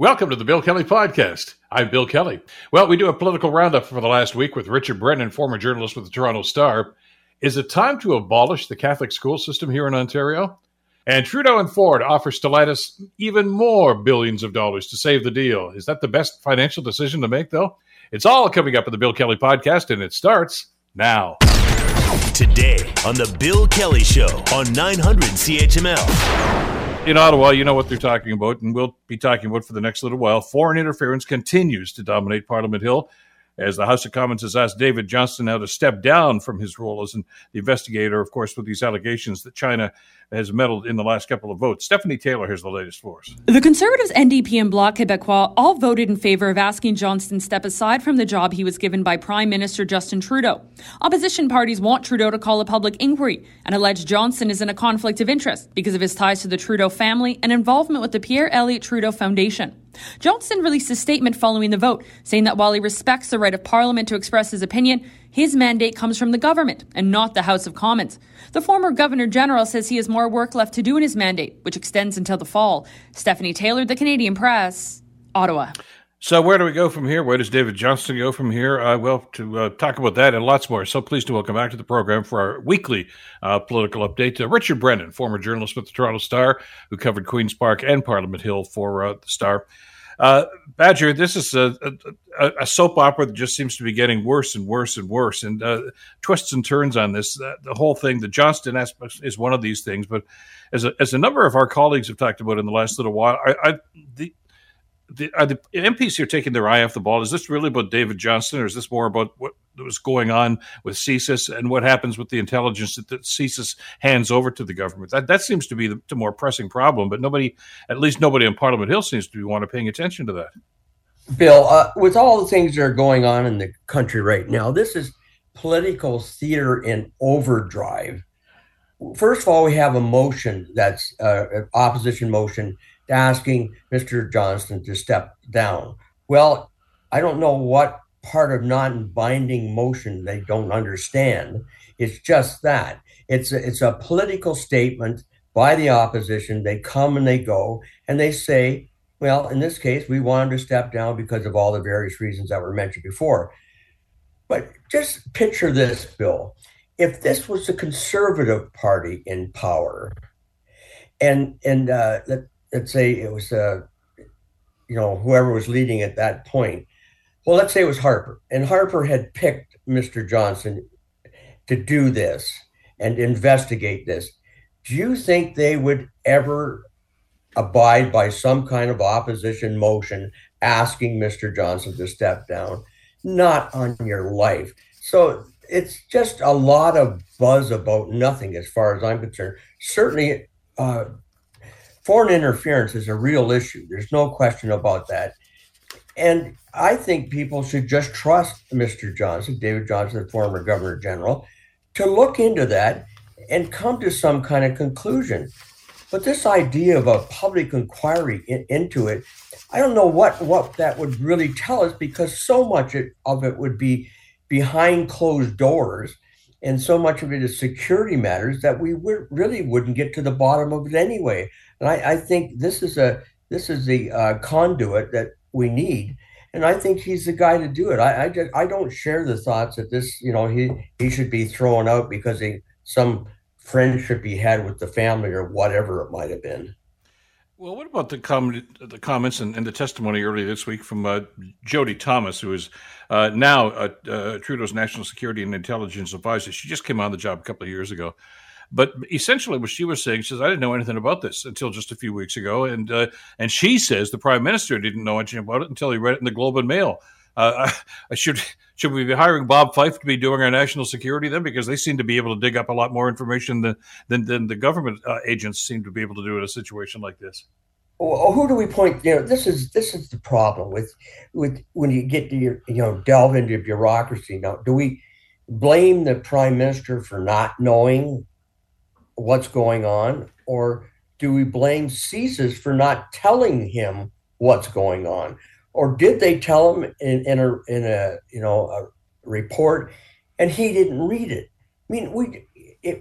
Welcome to the Bill Kelly Podcast. I'm Bill Kelly. Well, we do a political roundup for the last week with Richard Brennan, former journalist with the Toronto Star. Is it time to abolish the Catholic school system here in Ontario? And Trudeau and Ford offer Stellantis even more billions of dollars to save the deal. Is that the best financial decision to make, though? It's all coming up in the Bill Kelly Podcast, and it starts now. Today on the Bill Kelly Show on 900 CHML in Ottawa, you know what they're talking about, and we'll be talking about for the next little while. Foreign interference continues to dominate Parliament Hill as the House of Commons has asked David Johnston now to step down from his role as an, investigator, of course, with these allegations that China has meddled in the last couple of votes. Stephanie Taylor has the latest for us. The Conservatives, NDP, and Bloc Québécois all voted in favour of asking Johnston step aside from the job he was given by Prime Minister Justin Trudeau. Opposition parties want Trudeau to call a public inquiry and allege Johnston is in a conflict of interest because of his ties to the Trudeau family and involvement with the Pierre Elliott Trudeau Foundation. Johnston released a statement following the vote, saying that while he respects the right of Parliament to express his opinion, his mandate comes from the government and not the House of Commons. The former Governor General says he has more work left to do in his mandate, which extends until the fall. Stephanie Taylor, The Canadian Press, Ottawa. So, where do we go from here? Where does David Johnston go from here? Uh, well, to uh, talk about that and lots more. So, pleased to welcome back to the program for our weekly uh, political update uh, Richard Brennan, former journalist with the Toronto Star, who covered Queen's Park and Parliament Hill for uh, the Star. Uh, Badger, this is a, a, a, soap opera that just seems to be getting worse and worse and worse, and uh, twists and turns on this. Uh, the whole thing, the Johnston aspect is one of these things, but as a, as a number of our colleagues have talked about in the last little while, I, I the the, are the MPs here taking their eye off the ball? Is this really about David Johnston, or is this more about what was going on with CSIS and what happens with the intelligence that, that CSIS hands over to the government? That that seems to be the, the more pressing problem, but nobody, at least nobody on Parliament Hill, seems to be want to paying attention to that. Bill, uh, with all the things that are going on in the country right now, this is political theater in overdrive. First of all, we have a motion that's uh, an opposition motion asking Mr. Johnston to step down. Well, I don't know what part of non-binding motion they don't understand. It's just that it's a, it's a political statement by the opposition. They come and they go, and they say, well, in this case, we wanted to step down because of all the various reasons that were mentioned before. But just picture this, Bill. If this was the Conservative Party in power, and and uh, let's say it was uh, you know whoever was leading at that point well let's say it was harper and harper had picked mr Johnston to do this and investigate this do you think they would ever abide by some kind of opposition motion asking mr Johnston to step down not on your life so it's just a lot of buzz about nothing as far as i'm concerned certainly uh, foreign interference is a real issue. There's no question about that. And I think people should just trust Mr. Johnston, David Johnston, the former governor general, to look into that and come to some kind of conclusion. But this idea of a public inquiry in, into it, I don't know what, what that would really tell us because so much of it would be behind closed doors and so much of it is security matters that we really wouldn't get to the bottom of it anyway. And I, I think this is a this is the uh, conduit that we need, and I think he's the guy to do it. I I, I don't share the thoughts that this you know he he should be thrown out because he some friendship he had with the family or whatever it might have been. Well, what about the com- the comments and, and, the testimony earlier this week from uh, Jody Thomas, who is uh, now uh, Trudeau's national security and intelligence advisor? She just came on the job a couple of years ago, but essentially, what she was saying, she says, "I didn't know anything about this until just a few weeks ago," and uh, and she says the prime minister didn't know anything about it until he read it in the Globe and Mail. Uh, I should should we be hiring Bob Fife to be doing our national security then? Because they seem to be able to dig up a lot more information than than, than the government uh, agents seem to be able to do in a situation like this. Well, who do we point? You know, this is this is the problem with with when you get to your, you know delve into bureaucracy. Now, do we blame the prime minister for not knowing what's going on, or do we blame CSIS for not telling him what's going on? or did they tell him in, in a in a you know a report and he didn't read it i mean we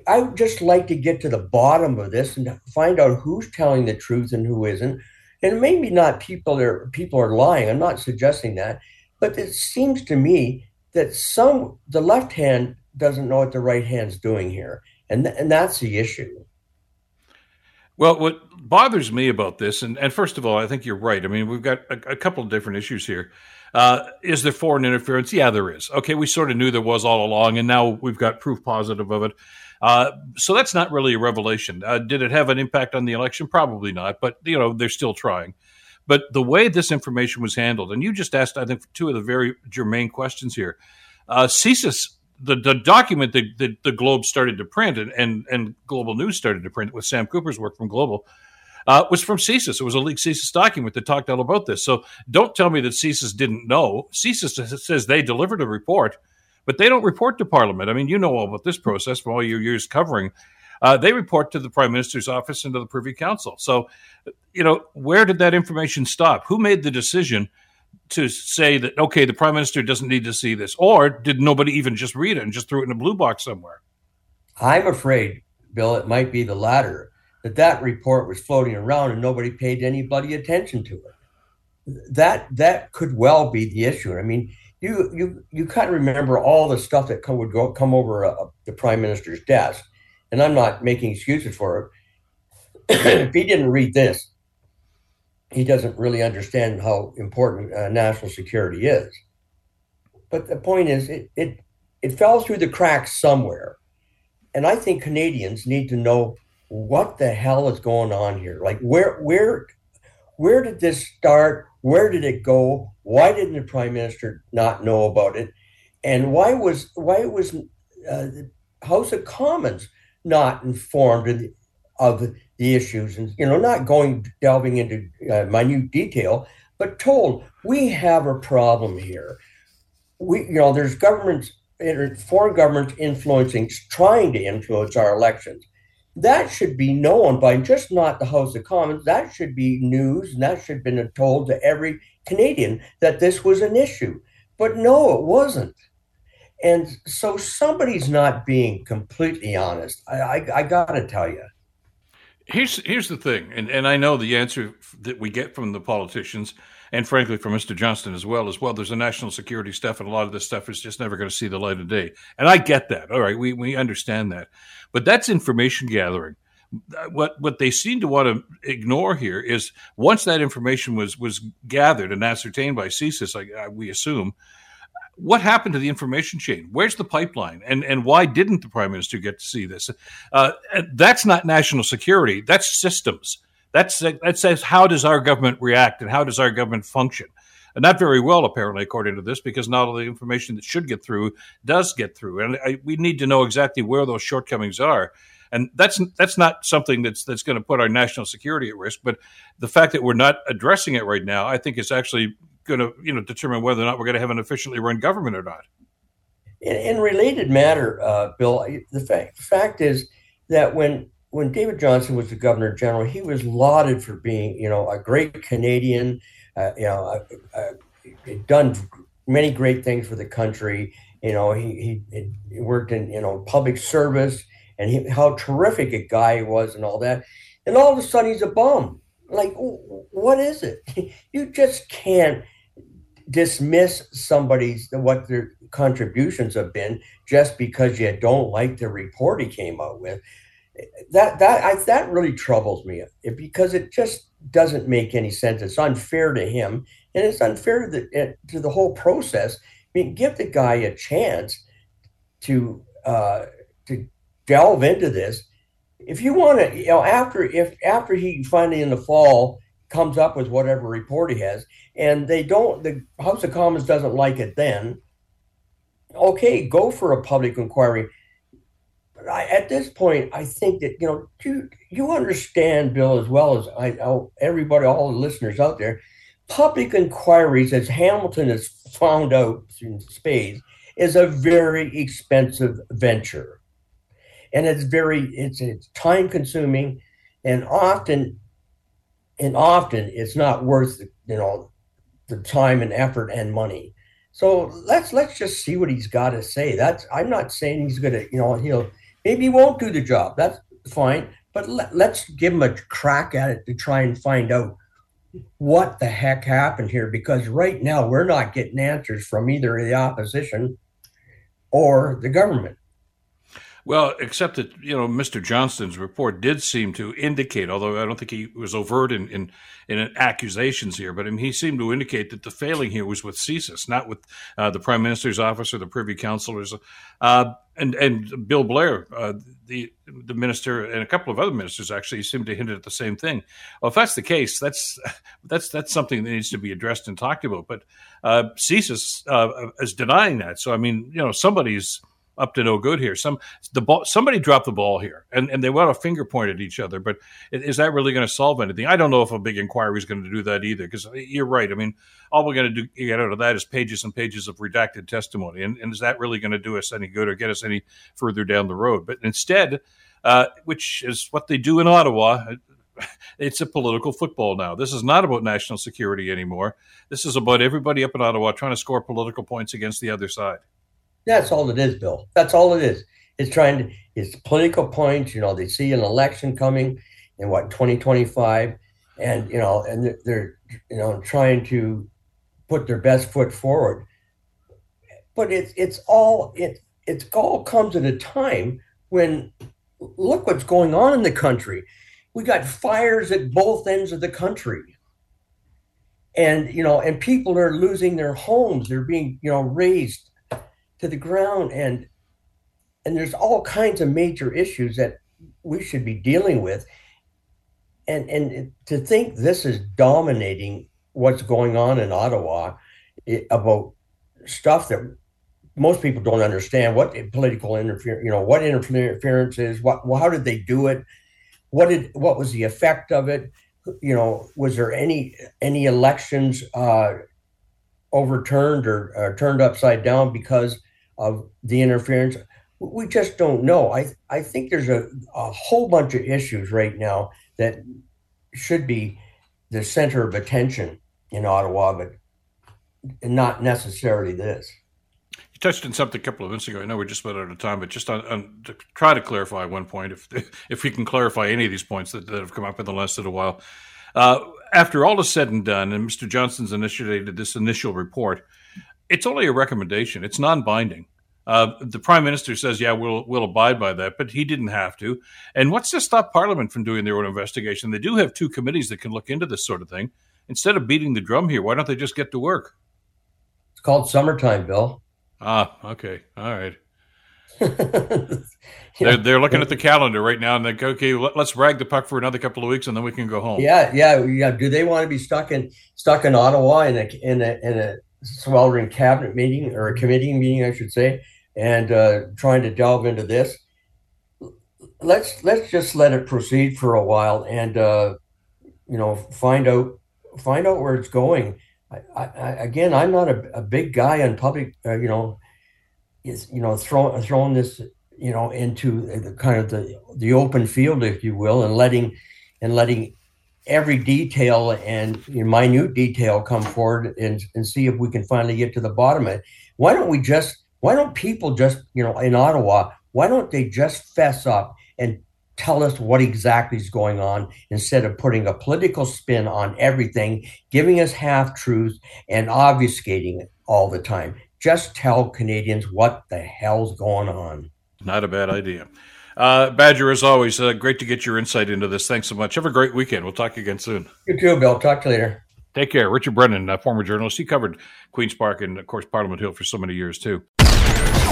i would just like to get to the bottom of this and find out who's telling the truth and who isn't And maybe not people are people are lying. I'm not suggesting that, but it seems to me that some the left hand doesn't know what the right hand's doing here, and th- and that's the issue. Well, what bothers me about this, and, and first of all, I think you're right. I mean, we've got a, a couple of different issues here. Uh, is there foreign interference? Yeah, there is. Okay, we sort of knew there was all along, and now we've got proof positive of it. Uh, so that's not really a revelation. Uh, did it have an impact on the election? Probably not, but you know they're still trying. But the way this information was handled, and you just asked, I think, two of the very germane questions here. Uh, CSIS the, the document that, that the Globe started to print and, and, and Global News started to print with Sam Cooper's work from Global uh, was from CSIS. It was a leaked CSIS document that talked all about this. So don't tell me that CSIS didn't know. CSIS says they delivered a report, but they don't report to Parliament. I mean, you know all about this process from all your years covering. Uh, they report to the Prime Minister's office and to the Privy Council. So, you know, where did that information stop? Who made the decision – to say that okay, the prime minister doesn't need to see this, or did nobody even just read it and just threw it in a blue box somewhere? I'm afraid, Bill, it might be the latter. That that report was floating around and nobody paid anybody attention to it. That that could well be the issue. I mean, you you you kind of remember all the stuff that come, would go come over uh, the prime minister's desk, and I'm not making excuses for it. if he didn't read this, he doesn't really understand how important uh, national security is. But the point is, it, it it fell through the cracks somewhere, and I think Canadians need to know what the hell is going on here. Like where where where did this start? Where did it go? Why didn't the prime minister not know about it? And why was why was uh, the House of Commons not informed of the issues and you know not going delving into uh, minute detail but told we have a problem here. We you know there's governments foreign governments influencing trying to influence our elections. That should be known by just not the house of commons. That should be news and that should have been told to every canadian that this was an issue. But no it wasn't. And so somebody's not being completely honest. I, I, I gotta tell you here's here's the thing, and, and I know the answer that we get from the politicians, and frankly from Mr. Johnston as well, as well. There's a national security stuff, and a lot of this stuff is just never going to see the light of day. And I get that. All right, we we understand that, but that's information gathering. What what they seem to want to ignore here is once that information was was gathered and ascertained by CSIS, like uh, we assume, what happened to the information chain? Where's the pipeline? And and why didn't the prime minister get to see this? Uh, that's not national security. That's systems. That's that says how does our government react and how does our government function? And not very well, apparently, according to this, because not all the information that should get through does get through, and I, we need to know exactly where those shortcomings are. And that's that's not something that's that's going to put our national security at risk. But the fact that we're not addressing it right now, I think, is actually going to you know determine whether or not we're going to have an efficiently run government or not. In, in related matter, uh, Bill, the fact the fact is that when when David Johnston was the Governor General, he was lauded for being you know a great Canadian, uh, you know, uh, done many great things for the country. You know, he, he, he worked in you know public service and he, how terrific a guy he was and all that. And all of a sudden, he's a bum. Like, what is it? You just can't dismiss somebody's what their contributions have been just because you don't like the report he came out with. That that I, that really troubles me because it just doesn't make any sense. It's unfair to him and it's unfair to the, eh, to the whole process. I mean give the guy a chance to uh, to delve into this if you want to you know after if after he finally in the fall comes up with whatever report he has, and they don't. The House of Commons doesn't like it. Then, okay, go for a public inquiry. But I, at this point, I think that you know you you understand, Bill, as well as I, I everybody, all the listeners out there. Public inquiries, as Hamilton has found out in spades, is a very expensive venture, and it's very it's it's time consuming, and often and often it's not worth you know the time and effort and money. So let's let's just see what he's got to say. That's I'm not saying he's gonna you know he'll maybe he won't do the job. That's fine, but let, let's give him a crack at it to try and find out what the heck happened here because right now we're not getting answers from either the opposition or the government. Well, except that you know Mr. Johnston's report did seem to indicate, although I don't think he was overt in in, in accusations here, but I mean, he seemed to indicate that the failing here was with CSIS, not with uh, the Prime Minister's office or the Privy Councillors, uh, and and Bill Blair, uh, the the minister, and a couple of other ministers actually seemed to hint at the same thing. Well, if that's the case, that's that's that's something that needs to be addressed and talked about. But uh, CSIS uh, is denying that, so I mean, you know, somebody's up to no good here. Some the ball, somebody dropped the ball here, and, and they want to finger point at each other. But is that really going to solve anything? I don't know if a big inquiry is going to do that either. Because you're right. I mean, all we're going to do get out of that is pages and pages of redacted testimony, and, and is that really going to do us any good or get us any further down the road? But instead, uh, which is what they do in Ottawa. It's a political football now. This is not about national security anymore. This is about everybody up in Ottawa trying to score political points against the other side. That's all it is, Bill. That's all it is. It's trying to, it's political points. You know, they see an election coming in what, 2025, and, you know, and they're, you know, trying to put their best foot forward. But it's, it's all, it, it's all comes at a time when look what's going on in the country. We got fires at both ends of the country. And, you know, and people are losing their homes. They're being, you know, raised to the ground and and there's all kinds of major issues that we should be dealing with. And and to think this is dominating what's going on in Ottawa about stuff that most people don't understand what political interference you know what interference is what how did they do it? What did what was the effect of it? You know was there any any elections uh overturned or, or turned upside down because of the interference. We just don't know. I I think there's a, a whole bunch of issues right now that should be the center of attention in Ottawa, but not necessarily this. You touched on something a couple of minutes ago. I know we're just about out of time, but just on, on to try to clarify one point, if if we can clarify any of these points that, that have come up in the last little while. Uh, after all is said and done, and Mr. Johnston's initiated this initial report, it's only a recommendation. It's non-binding. Uh, the prime minister says, "Yeah, we'll we'll abide by that," but he didn't have to. And what's to stop Parliament from doing their own investigation? They do have two committees that can look into this sort of thing. Instead of beating the drum here, why don't they just get to work? It's called summertime, Bill. Ah, okay, all right. they're, they're looking at the calendar right now and they go, okay, let, us rag the puck for another couple of weeks and then we can go home. Yeah, yeah, yeah. Do they want to be stuck in stuck in Ottawa in a in a in a sweltering cabinet meeting or a committee meeting, I should say, and uh, trying to delve into this. Let's let's just let it proceed for a while and uh, you know find out find out where it's going. I, I, again, I'm not a, a big guy on public, uh, you know, is you know throwing throwing this you know into the kind of the the open field, if you will, and letting and letting every detail and minute detail come forward and, and see if we can finally get to the bottom of it. Why don't we just, why don't people just, you know, in Ottawa, why don't they just fess up and tell us what exactly is going on instead of putting a political spin on everything, giving us half truths and obfuscating it all the time? Just tell Canadians what the hell's going on. Not a bad idea. Uh, Badger, as always, uh, great to get your insight into this. Thanks so much. Have a great weekend. We'll talk again soon. You too, Bill. Talk to you later. Take care. Richard Brennan, uh, former journalist. He covered Queen's Park and, of course, Parliament Hill for so many years, too.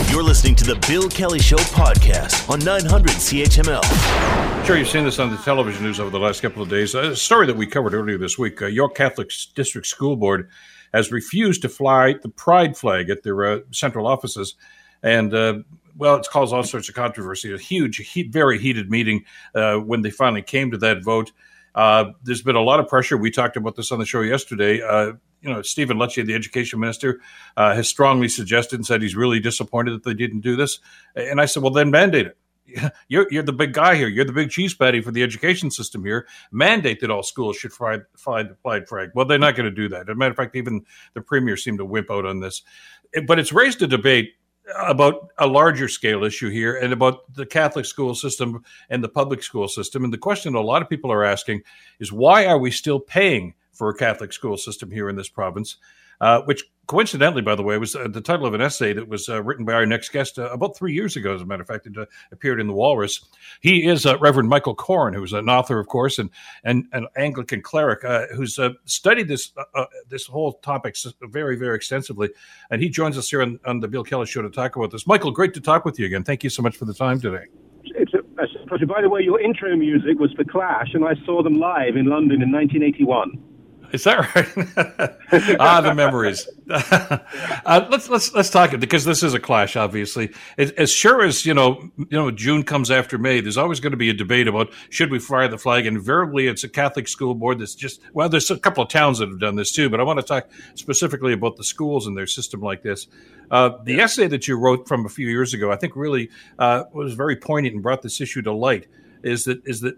You're listening to the Bill Kelly Show podcast on 900 CHML. I'm Sure, you've seen this on the television news over the last couple of days. A story that we covered earlier this week uh, York Catholic District School Board has refused to fly the pride flag at their uh, central offices. And uh, well, it's caused all sorts of controversy. A huge, very heated meeting uh, when they finally came to that vote. Uh, there's been a lot of pressure. We talked about this on the show yesterday. Uh, you know, Stephen Lecce, the education minister, uh, has strongly suggested and said he's really disappointed that they didn't do this. And I said, well, then mandate it. You're, you're the big guy here. You're the big cheese patty for the education system here. Mandate that all schools should find the pride. Well, they're not going to do that. As a matter of fact, even the premier seemed to wimp out on this. But it's raised a debate about a larger scale issue here and about the Catholic school system and the public school system. And the question a lot of people are asking is why are we still paying for a Catholic school system here in this province uh, which coincidentally, by the way, was uh, the title of an essay that was uh, written by our next guest uh, about three years ago. As a matter of fact, it uh, appeared in the Walrus. He is uh, Reverend Michael Coren, who's an author, of course, and, and an Anglican cleric who's studied this this whole topic very, very extensively. And he joins us here on, on, the Bill Kelly Show to talk about this. Michael, great to talk with you again. Thank you so much for the time today. By the way, your intro music was The Clash, and I saw them live in London in 1981. Is that right? ah, the memories. uh, let's let's let's talk it because this is a clash. Obviously, it, as sure as you know, you know, June comes after May. There's always going to be a debate about should we fly the flag. Invariably, it's a Catholic school board that's just well. There's a couple of towns that have done this too, but I want to talk specifically about the schools and their system like this. Uh, the essay that you wrote from a few years ago, I think, really uh, was very poignant and brought this issue to light. Is that is that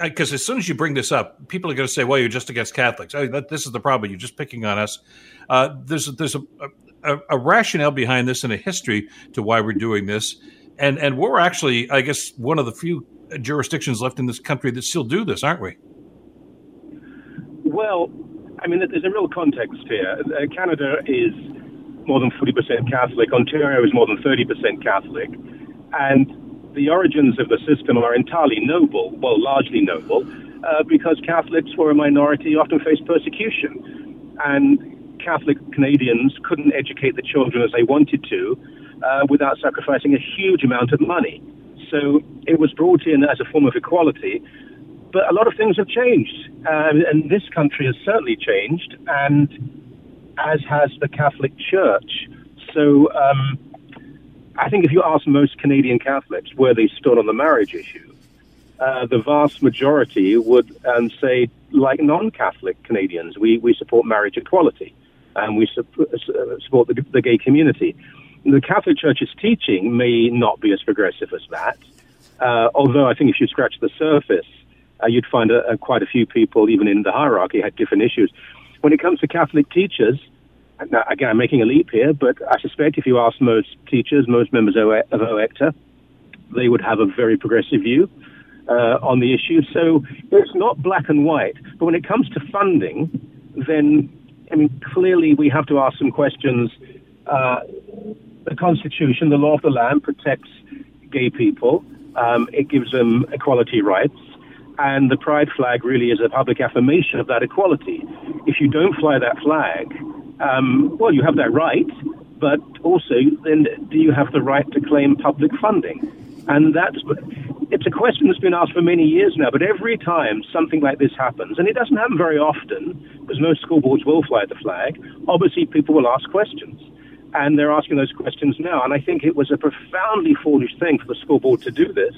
because as soon as you bring this up, people are going to say, "Well, you're just against Catholics." That, this is the problem. You're just picking on us. Uh, there's there's a, a, a, rationale behind this and a history to why we're doing this, and and we're actually, I guess, one of the few jurisdictions left in this country that still do this, aren't we? Well, I mean, there's a real context here. Uh, Canada is more than 40% Catholic. Ontario is more than 30% Catholic, and the origins of the system are entirely noble, well, largely noble, uh, because Catholics were a minority, often faced persecution. And Catholic Canadians couldn't educate the children as they wanted to uh, without sacrificing a huge amount of money. So it was brought in as a form of equality. But a lot of things have changed. Uh, and this country has certainly changed, and as has the Catholic Church. So, um, I think if you ask most Canadian Catholics where they stood on the marriage issue, uh, the vast majority would um, say, like non-Catholic Canadians, we, we support marriage equality and we su- uh, support the, the, gay community. The Catholic Church's teaching may not be as progressive as that, uh, although I think if you scratch the surface, uh, you'd find a, a, quite a few people, even in the hierarchy, had different issues. When it comes to Catholic teachers, now, again, I'm making a leap here, but I suspect if you ask most teachers, most members of OECTA, they would have a very progressive view uh, on the issue. So it's not black and white. But when it comes to funding, then, I mean, clearly we have to ask some questions. Uh, the Constitution, the law of the land, protects gay people. Um, it gives them equality rights. And the pride flag really is a public affirmation of that equality. If you don't fly that flag, um, well, you have that right, but also then do you have the right to claim public funding? And that's it's a question that's been asked for many years now. But every time something like this happens, and it doesn't happen very often, because most school boards will fly the flag. Obviously, people will ask questions, and they're asking those questions now. And I think it was a profoundly foolish thing for the school board to do this,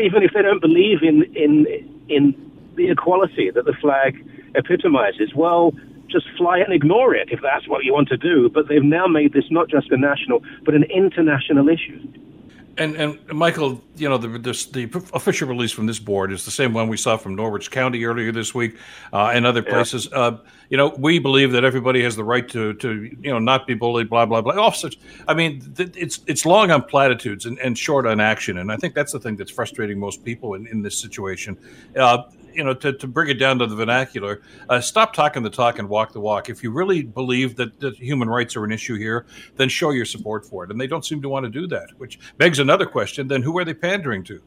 even if they don't believe in in in the equality that the flag epitomizes. Well, just fly it and ignore it if that's what you want to do. But they've now made this not just a national, but an international issue. And and Michael, you know the, the, the official release from this board is the same one we saw from Norwich County earlier this week uh, and other places. Yeah. Uh, you know, we believe that everybody has the right to to you know not be bullied, blah blah blah. Such. I mean, it's it's long on platitudes and, and short on action, and I think that's the thing that's frustrating most people in in this situation. Uh, you know, to, to bring it down to the vernacular, uh, stop talking the talk and walk the walk. If you really believe that, that human rights are an issue here, then show your support for it. And they don't seem to want to do that, which begs another question: Then who are they pandering to?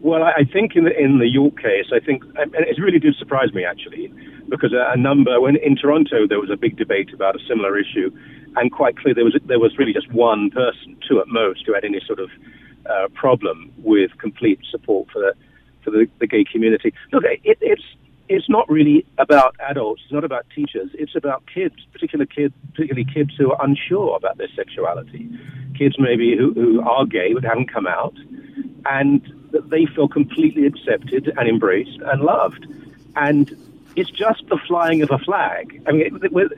Well, I think in the in the York case, I think it really did surprise me actually, because a number when in Toronto there was a big debate about a similar issue, and quite clearly there was there was really just one person, two at most, who had any sort of uh, problem with complete support for the for the, the gay community. Look, it, it's it's not really about adults. It's not about teachers. It's about kids, particular kids, particularly kids who are unsure about their sexuality. Kids maybe who, who are gay but haven't come out, and they feel completely accepted and embraced and loved. And it's just the flying of a flag. I mean, we're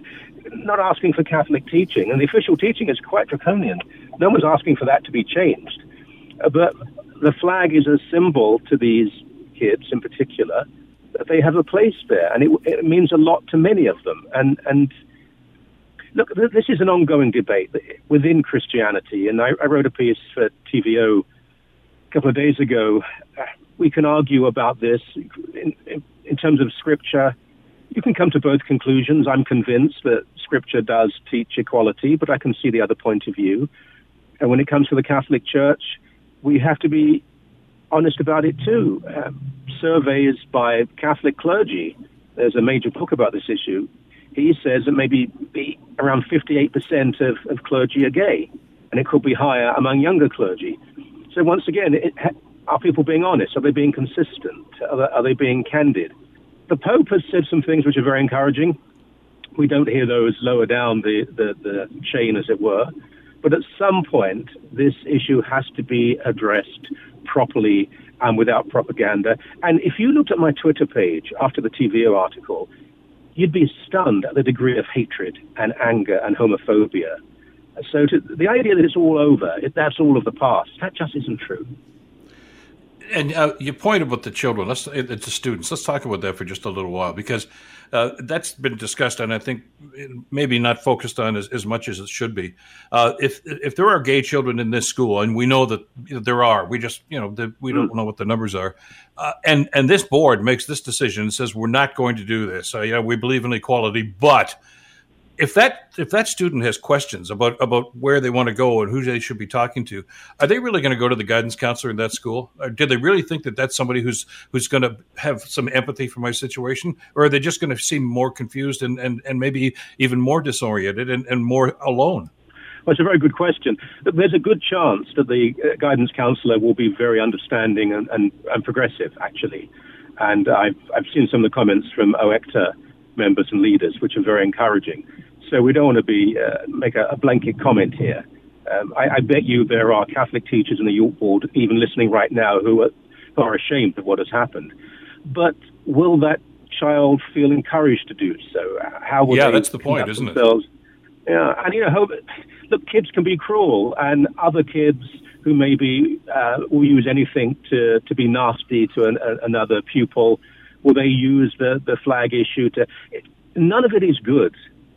not asking for Catholic teaching, and the official teaching is quite draconian. No one's asking for that to be changed. Uh, but the flag is a symbol to these kids in particular that they have a place there, and it, it means a lot to many of them. And and look, this is an ongoing debate within Christianity, and I, I wrote a piece for TVO a couple of days ago, we can argue about this in, in, in terms of scripture. You can come to both conclusions. I'm convinced that scripture does teach equality, but I can see the other point of view. And when it comes to the Catholic Church, we have to be honest about it too. Uh, surveys by Catholic clergy, there's a major book about this issue. He says that maybe around 58% of, of clergy are gay, and it could be higher among younger clergy. So once again, it, are people being honest? Are they being consistent? Are they, are they being candid? The Pope has said some things which are very encouraging. We don't hear those lower down the, the, the chain, as it were. But at some point, this issue has to be addressed properly and without propaganda. And if you looked at my Twitter page after the TVO article, you'd be stunned at the degree of hatred and anger and homophobia. So to, the idea that it's all over, that's all of the past, that just isn't true and uh, your point about the children, let's it's the students. Let's talk about that for just a little while because uh, that's been discussed, and I think maybe not focused on as, as much as it should be. Uh, if if there are gay children in this school, and we know that there are, we just you know the, we don't hmm. know what the numbers are, uh, and and this board makes this decision and says we're not going to do this. Uh, yeah, we believe in equality, but if that if that student has questions about about where they want to go and who they should be talking to, are they really going to go to the guidance counselor in that school? Or do they really think that that's somebody who's who's going to have some empathy for my situation, or are they just going to seem more confused and and, and maybe even more disoriented and, and more alone? Well, it's a very good question. There's a good chance that the uh, guidance counselor will be very understanding and, and, and progressive, actually. And I've, I've seen some of the comments from OECTA members and leaders, which are very encouraging. So we don't want to be uh, make a, a, blanket comment here. Um, I, I, bet you there are Catholic teachers in the York Board, even listening right now, who are, who are ashamed of what has happened. But will that child feel encouraged to do so? How will yeah, that's the point, isn't themselves? it? Yeah, and you know, look, kids can be cruel, and other kids who maybe uh, will use anything to to be nasty to an, a, another pupil. Will they use the the flag issue to? It, none of it is good.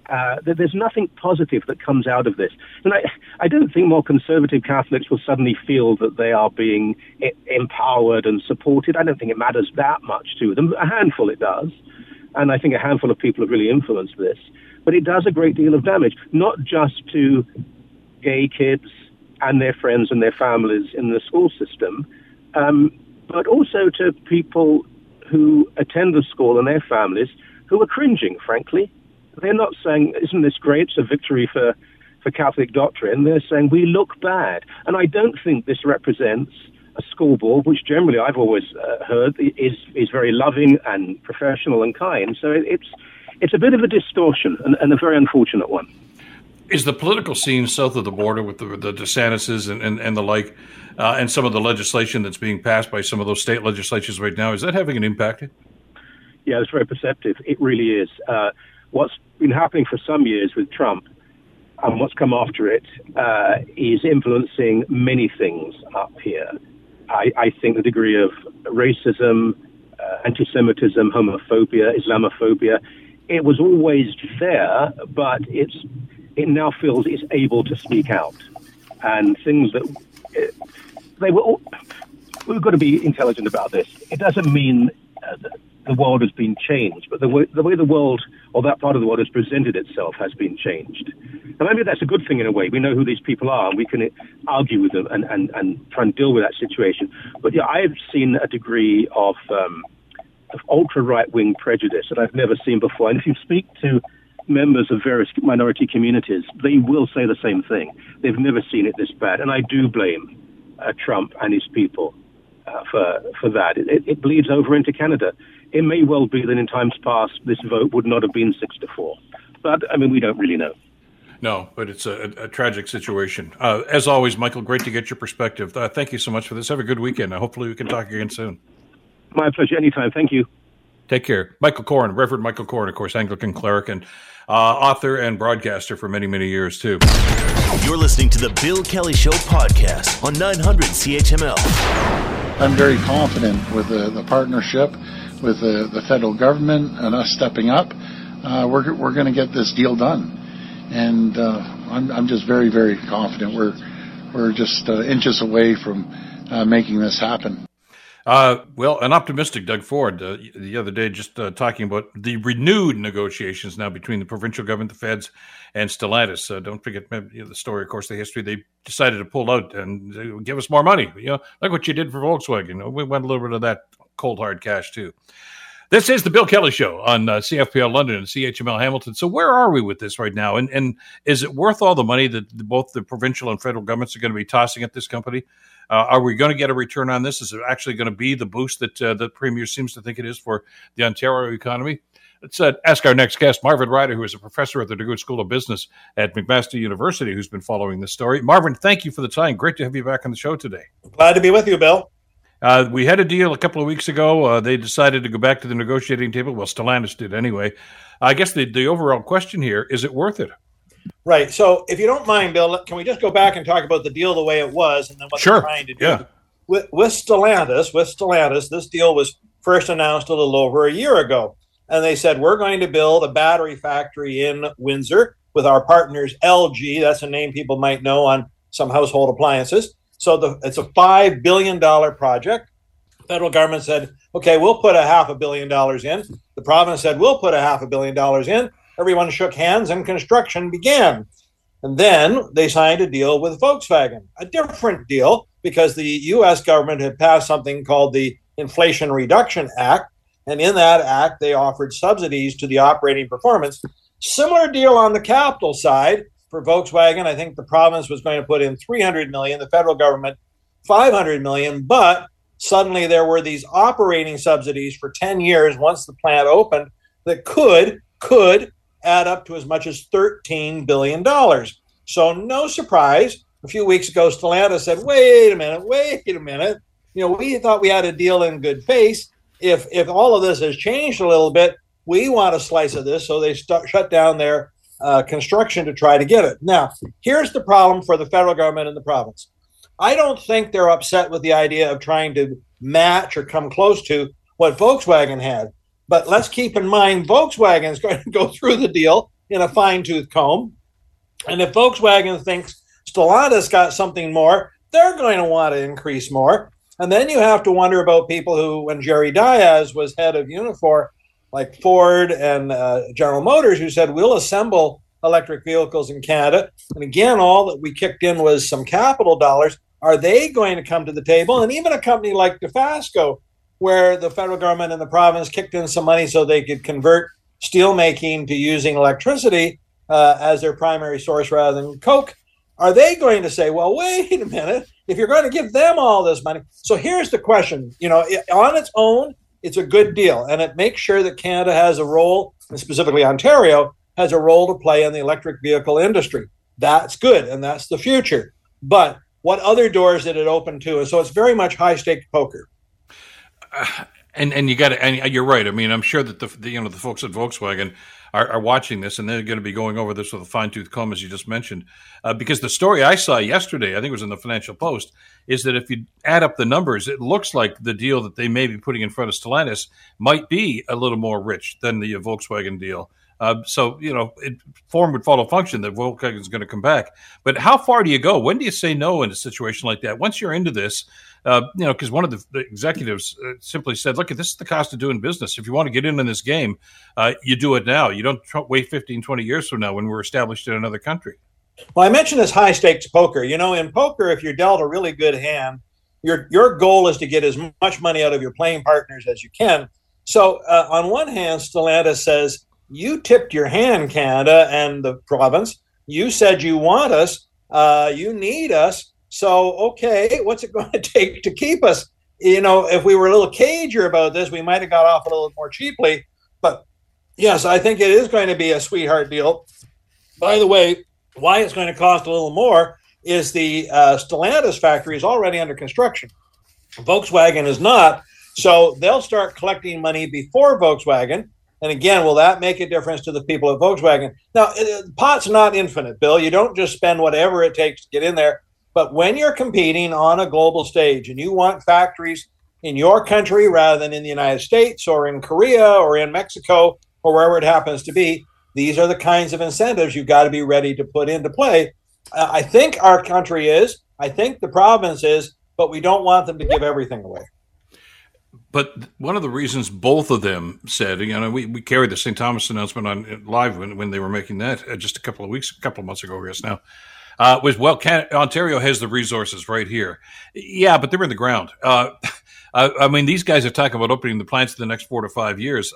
Uh, there's nothing positive that comes out of this. And I, I don't think more conservative Catholics will suddenly feel that they are being empowered and supported. I don't think it matters that much to them. A handful it does. And I think a handful of people have really influenced this. But it does a great deal of damage, not just to gay kids and their friends and their families in the school system, um, but also to people who attend the school and their families who are cringing, frankly, they're not saying, isn't this great? It's a victory for, for Catholic doctrine. They're saying, we look bad. And I don't think this represents a school board, which generally I've always uh, heard is, is very loving and professional and kind. So it's, it's a bit of a distortion and, and a very unfortunate one. Is the political scene south of the border with the, the DeSantis's and, and, and the like, uh, and some of the legislation that's being passed by some of those state legislatures right now, is that having an impact? Yeah, it's very perceptive. It really is. Uh, what's been happening for some years with Trump and what's come after it uh, is influencing many things up here. I, I think the degree of racism, uh, anti Semitism, homophobia, Islamophobia, it was always there, but it's, it now feels it's able to speak out. And things that uh, they were all, we've got to be intelligent about this. It doesn't mean uh, the world has been changed, but the way, the way the world or that part of the world has presented itself has been changed. And maybe that's a good thing in a way. We know who these people are and we can argue with them and, and, and try and deal with that situation. But yeah, I've seen a degree of, um, of ultra right wing prejudice that I've never seen before. And if you speak to members of various minority communities, they will say the same thing. They've never seen it this bad. And I do blame uh, Trump and his people uh, for, for that. It, it bleeds over into Canada it may well be that in times past this vote would not have been six to four. But I mean, we don't really know. No, but it's a, a tragic situation. Uh, as always, Michael, great to get your perspective. Uh, thank you so much for this. Have a good weekend. Hopefully, we can talk again soon. My pleasure. Anytime. Thank you. Take care. Michael Coren, Reverend Michael Coren, of course, Anglican cleric and uh, author and broadcaster for many, many years, too. You're listening to the Bill Kelly Show podcast on 900 CHML. I'm very confident with the, the partnership with the, the federal government and us stepping up, uh, we're, we're going to get this deal done. And uh, I'm, I'm just very, very confident we're, we're just uh, inches away from uh, making this happen. Uh, well, an optimistic Doug Ford uh, the other day just uh, talking about the renewed negotiations now between the provincial government, the feds, and Stellantis. Uh, don't forget you know, the story, of course, the history. They decided to pull out and give us more money. You know, like what you did for Volkswagen. We went a little bit of that cold hard cash too. This is the Bill Kelly Show on uh, CFPL London and CHML Hamilton. So where are we with this right now? And and is it worth all the money that both the provincial and federal governments are going to be tossing at this company? Uh, are we going to get a return on this? Is it actually going to be the boost that uh, the premier seems to think it is for the Ontario economy? Let's uh, ask our next guest, Marvin Ryder, who is a professor at the DeGroote School of Business at McMaster University, who's been following this story. Marvin, thank you for the time. Great to have you back on the show today. Glad to be with you, Bill. Uh, we had a deal a couple of weeks ago. Uh, they decided to go back to the negotiating table. Well, Stellantis did anyway. I guess the, the overall question here is it worth it? Right. So, if you don't mind, Bill, can we just go back and talk about the deal the way it was and then what sure. they're trying to do? Yeah. With, with Stellantis, with Stellantis, this deal was first announced a little over a year ago. And they said, we're going to build a battery factory in Windsor with our partners LG. That's a name people might know on some household appliances. So the, it's a $5 billion project. Federal government said, okay, we'll put a half a billion dollars in. The province said, we'll put a half a billion dollars in. Everyone shook hands and construction began. And then they signed a deal with Volkswagen, a different deal because the US government had passed something called the Inflation Reduction Act. And in that act, they offered subsidies to the operating performance. Similar deal on the capital side, for Volkswagen, I think the province was going to put in 300 million, the federal government 500 million, but suddenly there were these operating subsidies for 10 years once the plant opened that could could add up to as much as 13 billion dollars. So no surprise, a few weeks ago Stellantis said, "Wait a minute, wait a minute. You know, we thought we had a deal in good faith. If if all of this has changed a little bit, we want a slice of this." So they st- shut down their uh, construction to try to get it. Now, here's the problem for the federal government and the province. I don't think they're upset with the idea of trying to match or come close to what Volkswagen had. But let's keep in mind Volkswagen is going to go through the deal in a fine tooth comb. And if Volkswagen thinks Stellantis got something more, they're going to want to increase more. And then you have to wonder about people who, when Jerry Diaz was head of Unifor, like Ford and uh, General Motors, who said, we'll assemble electric vehicles in Canada. And again, all that we kicked in was some capital dollars. Are they going to come to the table? And even a company like Dofasco, where the federal government and the province kicked in some money so they could convert steelmaking to using electricity uh, as their primary source rather than coke. Are they going to say, well, wait a minute, if you're going to give them all this money? So here's the question you know, on its own, it's a good deal, and it makes sure that Canada has a role, and specifically Ontario, has a role to play in the electric vehicle industry. That's good, and that's the future. But what other doors did it open to? So it's very much high stake poker. Uh, and and you got to, and you're right. I mean, I'm sure that the, the you know the folks at Volkswagen are, are, watching this, and they're going to be going over this with a fine tooth comb, as you just mentioned, uh, because the story I saw yesterday, I think it was in the Financial Post, is that if you add up the numbers, it looks like the deal that they may be putting in front of Stellantis might be a little more rich than the Volkswagen deal. Uh, so you know, it, form would follow function that Volkswagen is going to come back. But how far do you go? When do you say no in a situation like that? Once you're into this, uh, you know, because one of the, the executives uh, simply said, "Look, this is the cost of doing business. If you want to get in in this game, uh, you do it now. You don't wait 15, 20 years from now when we're established in another country." Well, I mentioned this high stakes poker. You know, in poker, if you're dealt a really good hand, your your goal is to get as much money out of your playing partners as you can. So, uh, on one hand, Stellantis says you tipped your hand, Canada and the province. You said you want us, uh, you need us. So, okay, what's it going to take to keep us? You know, if we were a little cagier about this, we might have got off a little more cheaply. But yes, I think it is going to be a sweetheart deal. By the way, why it's going to cost a little more is the uh, Stellantis factory is already under construction. Volkswagen is not. So they'll start collecting money before Volkswagen. And again, will that make a difference to the people at Volkswagen? Now, it, pot's not infinite, Bill. You don't just spend whatever it takes to get in there. But when you're competing on a global stage and you want factories in your country rather than in the United States or in Korea or in Mexico or wherever it happens to be, these are the kinds of incentives you've got to be ready to put into play. Uh, I think our country is, I think the province is, but we don't want them to give everything away. but one of the reasons both of them said, you know, we, we carried the St. Thomas announcement on live when, when they were making that uh, just a couple of weeks, a couple of months ago, I guess now, uh, was well, can, Ontario has the resources right here. Yeah, but they're in the ground. Uh, I, I, mean, these guys are talking about opening the plants in the next four to five years.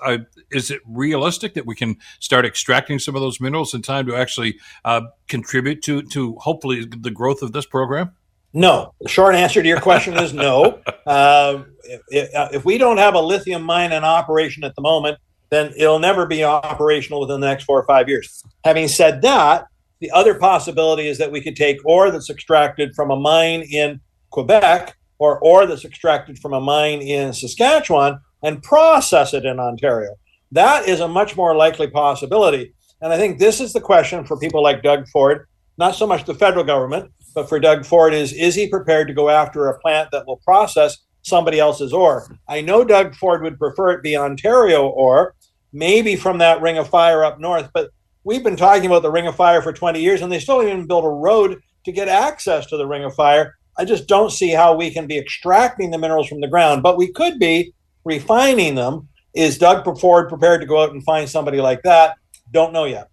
is it realistic that we can start extracting some of those minerals in time to actually uh, contribute to to hopefully the growth of this program? No. The short answer to your question is no. Uh, if, if, we don't have a lithium mine in operation at the moment, then it'll never be operational within the next four or five years. Having said that, the other possibility is that we could take ore that's extracted from a mine in Quebec or ore that's extracted from a mine in Saskatchewan and process it in Ontario. That is a much more likely possibility. And I think this is the question for people like Doug Ford, not so much the federal government, but for Doug Ford is is he prepared to go after a plant that will process somebody else's ore? I know Doug Ford would prefer it be Ontario ore, maybe from that ring of fire up north, but we've been talking about the ring of fire for 20 years and they still haven't built a road to get access to the ring of fire I just don't see how we can be extracting the minerals from the ground, but we could be refining them. Is Doug Ford prepared to go out and find somebody like that? Don't know yet.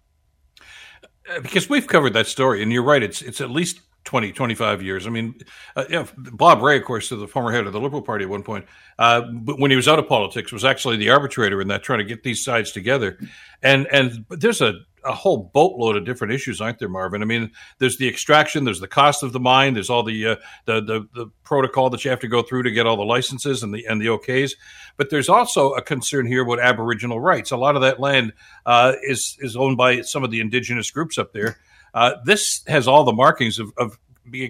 Uh, because we've covered that story, and you're right. It's it's at least 20, 25 years. I mean, uh, Bob Rae, of course, the former head of the Liberal Party at one point, uh, but when he was out of politics, was actually the arbitrator in that, trying to get these sides together. And and there's a a whole boatload of different issues, aren't there, Marvin? I mean, there's the extraction, there's the cost of the mine, there's all the, uh, the, the the protocol that you have to go through to get all the licenses and the and the OKs, but there's also a concern here about Aboriginal rights. A lot of that land uh, is is owned by some of the indigenous groups up there. Uh, this has all the markings of, of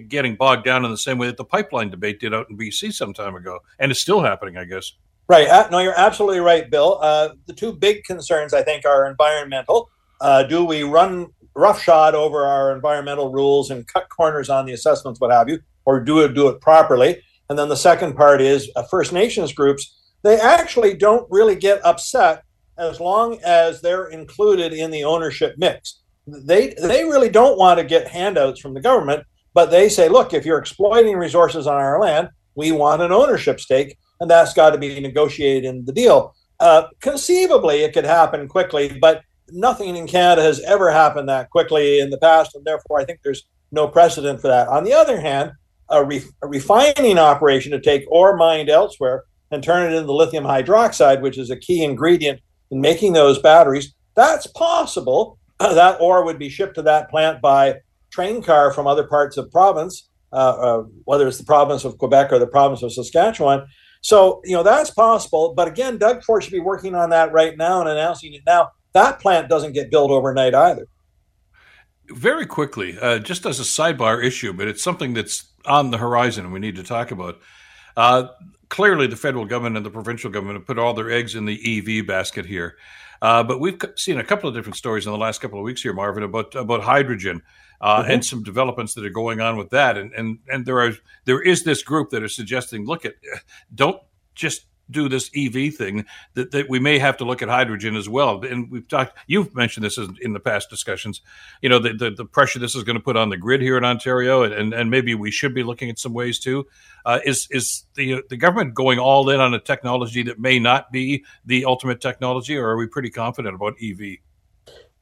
getting bogged down in the same way that the pipeline debate did out in BC some time ago, and it's still happening, I guess. Right. Uh, no, you're absolutely right, Bill. Uh, the two big concerns, I think, are environmental uh, do we run roughshod over our environmental rules and cut corners on the assessments, what have you, or do it do it properly? And then the second part is uh, First Nations groups. They actually don't really get upset as long as they're included in the ownership mix. They they really don't want to get handouts from the government, but they say, look, if you're exploiting resources on our land, we want an ownership stake, and that's got to be negotiated in the deal. Uh, conceivably, it could happen quickly, but nothing in Canada has ever happened that quickly in the past, and therefore I think there's no precedent for that. On the other hand, a, re- a refining operation to take ore mined elsewhere and turn it into lithium hydroxide, which is a key ingredient in making those batteries, that's possible. that ore would be shipped to that plant by train car from other parts of province, uh, uh, whether it's the province of Quebec or the province of Saskatchewan. So, you know, that's possible. But again, Doug Ford should be working on that right now and announcing it now that plant doesn't get built overnight either. Very quickly, uh, just as a sidebar issue, but it's something that's on the horizon and we need to talk about. Uh, clearly, the federal government and the provincial government have put all their eggs in the EV basket here. Uh, but we've seen a couple of different stories in the last couple of weeks here, Marvin, about about hydrogen uh, mm-hmm. and some developments that are going on with that. And and and there are there is this group that is suggesting, look at, don't just do this EV thing, that, that we may have to look at hydrogen as well. And we've talked, you've mentioned this in the past discussions, you know, the, the, the pressure this is going to put on the grid here in Ontario, and, and maybe we should be looking at some ways too. Uh, is is the the government going all in on a technology that may not be the ultimate technology, or are we pretty confident about EV?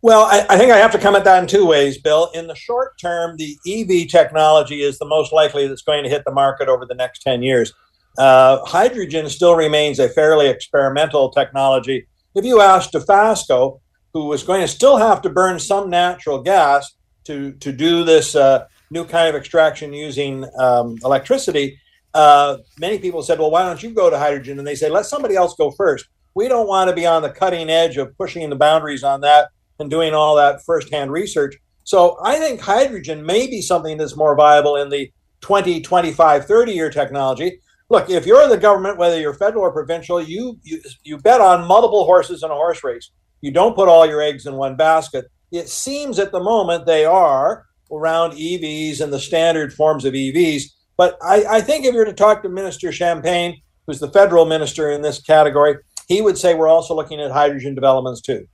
Well, I, I, think I have to come at that in two ways, Bill. In the short term, the EV technology is the most likely that's going to hit the market over the next 10 years. Uh, hydrogen still remains a fairly experimental technology. If you ask Dofasco, who was going to still have to burn some natural gas to, to do this uh, new kind of extraction using um, electricity, uh, many people said, well, why don't you go to hydrogen? And they say, let somebody else go first. We don't want to be on the cutting edge of pushing the boundaries on that and doing all that firsthand research. So I think hydrogen may be something that's more viable in the 20, 25, 30 year technology look, if you're the government, whether you're federal or provincial, you, you you bet on multiple horses in a horse race. You don't put all your eggs in one basket. It seems at the moment they are around EVs and the standard forms of EVs. But I, I think if you're to talk to Minister Champagne, who's the federal minister in this category, he would say we're also looking at hydrogen developments too.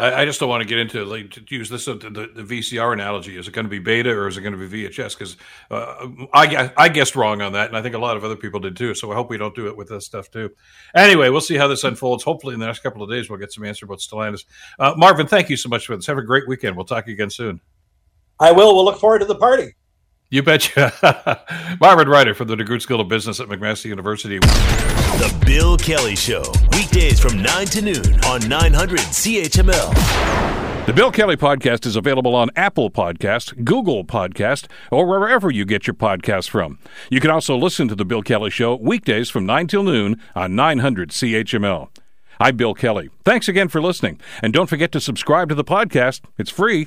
I, I just don't want to get into like to use this the, the, VCR analogy. Is it going to be beta or is it going to be VHS? Because uh, I I guessed wrong on that, and I think a lot of other people did too. So I hope we don't do it with this stuff too. Anyway, we'll see how this unfolds. Hopefully, in the next couple of days, we'll get some answer about Stellantis. Uh, Marvin, thank you so much for this. Have a great weekend. We'll talk again soon. I will. We'll look forward to the party. You betcha. Marvin Ryder from the DeGroote School of Business at McMaster University. The Bill Kelly Show, weekdays from 9 to noon on 900 CHML. The Bill Kelly Podcast is available on Apple Podcast, Google Podcast, or wherever you get your podcasts from. You can also listen to The Bill Kelly Show weekdays from 9 till noon on 900 CHML. I'm Bill Kelly. Thanks again for listening. And don't forget to subscribe to the podcast. It's free